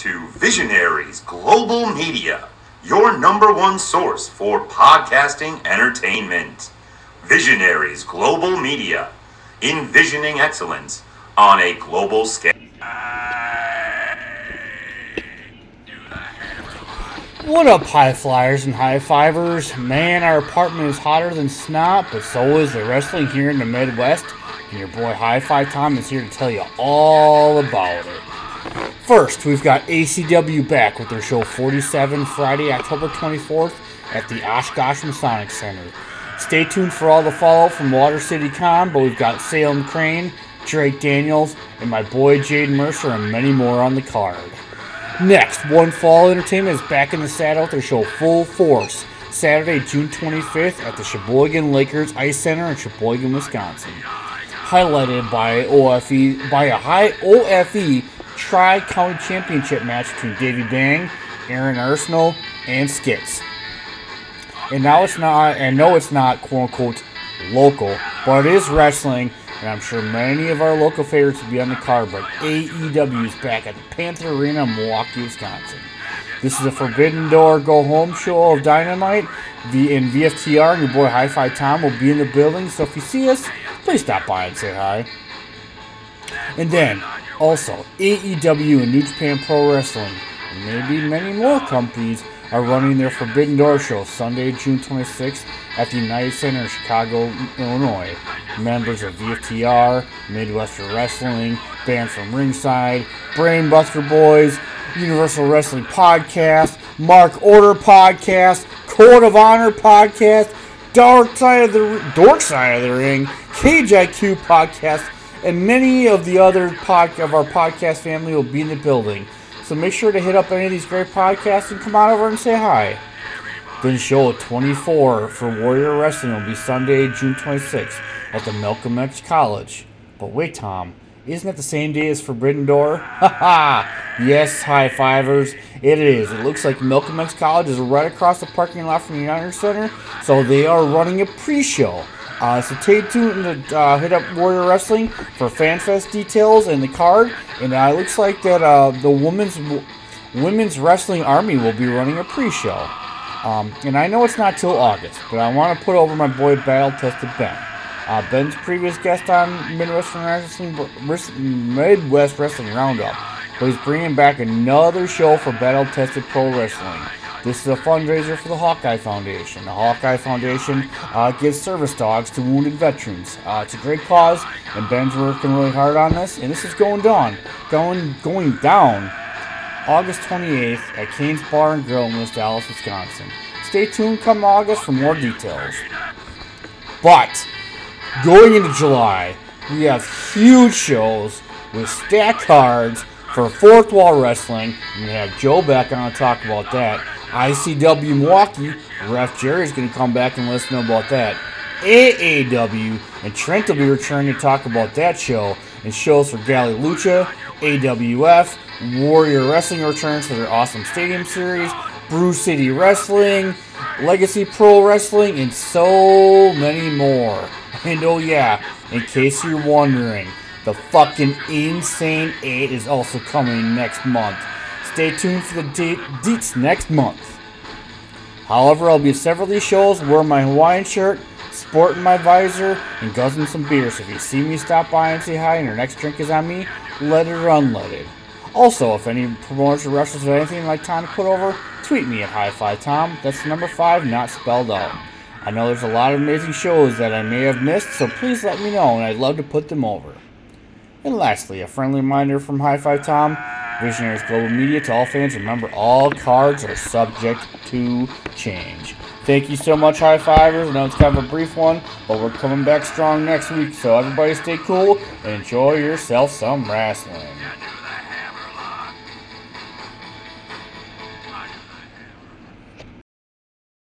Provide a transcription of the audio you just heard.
to Visionaries Global Media, your number one source for podcasting entertainment. Visionaries Global Media, envisioning excellence on a global scale. What up, high flyers and high fivers? Man, our apartment is hotter than snot, but so is the wrestling here in the Midwest. And your boy High Five Tom is here to tell you all about it. First, we've got ACW back with their show 47 Friday, October 24th at the Oshkosh Masonic Center. Stay tuned for all the fallout from Water City Con, but we've got Salem Crane, Drake Daniels, and my boy Jade Mercer, and many more on the card. Next, One Fall Entertainment is back in the saddle with their show Full Force, Saturday, June 25th at the Sheboygan Lakers Ice Center in Sheboygan, Wisconsin. Highlighted by OFE by a high OFE Tri County Championship match between Davey Bang, Aaron Arsenal, and Skits. And now it's not, and no, it's not quote unquote local, but it is wrestling, and I'm sure many of our local favorites will be on the card. But AEW is back at the Panther Arena in Milwaukee, Wisconsin. This is a Forbidden Door Go Home show of Dynamite. The in VFTR and your boy High Five Tom will be in the building, so if you see us, please stop by and say hi. And then, also, AEW and New Japan Pro Wrestling, and maybe many more companies, are running their Forbidden Door show Sunday, June 26th at the United Center in Chicago, Illinois. Members of VFTR, Midwestern Wrestling, Band from Ringside, Brainbuster Boys, Universal Wrestling Podcast, Mark Order Podcast, Court of Honor Podcast, Dark Side of the Dork Side of the Ring, IQ Podcast, and many of the other pod, of our podcast family will be in the building. So make sure to hit up any of these great podcasts and come on over and say hi. Then show 24 for Warrior Wrestling will be Sunday, June 26th at the Malcolm X College. But wait, Tom, isn't that the same day as Forbidden Door? ha! yes, high fivers, it is. It looks like Malcolm X College is right across the parking lot from the United Center, so they are running a pre-show. Uh, so stay tuned to uh, hit up Warrior Wrestling for FanFest details and the card. And uh, it looks like that uh, the women's women's wrestling army will be running a pre-show. Um, and I know it's not till August, but I want to put over my boy Battle Tested Ben. Uh, Ben's previous guest on Midwestern Wrestling, Midwest Wrestling Roundup, but he's bringing back another show for Battle Tested Pro Wrestling. This is a fundraiser for the Hawkeye Foundation. The Hawkeye Foundation uh, gives service dogs to wounded veterans. Uh, it's a great cause, and Ben's working really hard on this. And this is going down, going going down, August 28th at Kane's Bar and Grill in West Allis, Wisconsin. Stay tuned come August for more details. But going into July, we have huge shows with stacked cards for Fourth Wall Wrestling. We have Joe back on to talk about that. ICW Milwaukee, Ref Jerry is going to come back and let us know about that. AAW, and Trent will be returning to talk about that show and shows for Galley Lucha, AWF, Warrior Wrestling returns for their awesome stadium series, Brew City Wrestling, Legacy Pro Wrestling, and so many more. And oh yeah, in case you're wondering, the fucking Insane 8 is also coming next month. Stay tuned for the date deets next month. However, I'll be at several of these shows wearing my Hawaiian shirt, sporting my visor, and guzzling some beer. So if you see me stop by and say hi and your next drink is on me, let it or unleaded. Also, if any promoters or wrestlers have anything like Tom to put over, tweet me at High Five Tom. That's number five, not spelled out. I know there's a lot of amazing shows that I may have missed, so please let me know, and I'd love to put them over. And lastly, a friendly reminder from High Five Tom, Visionaries Global Media to all fans. Remember, all cards are subject to change. Thank you so much, High Fivers. I know it's kind of a brief one, but we're coming back strong next week. So everybody stay cool and enjoy yourself some wrestling.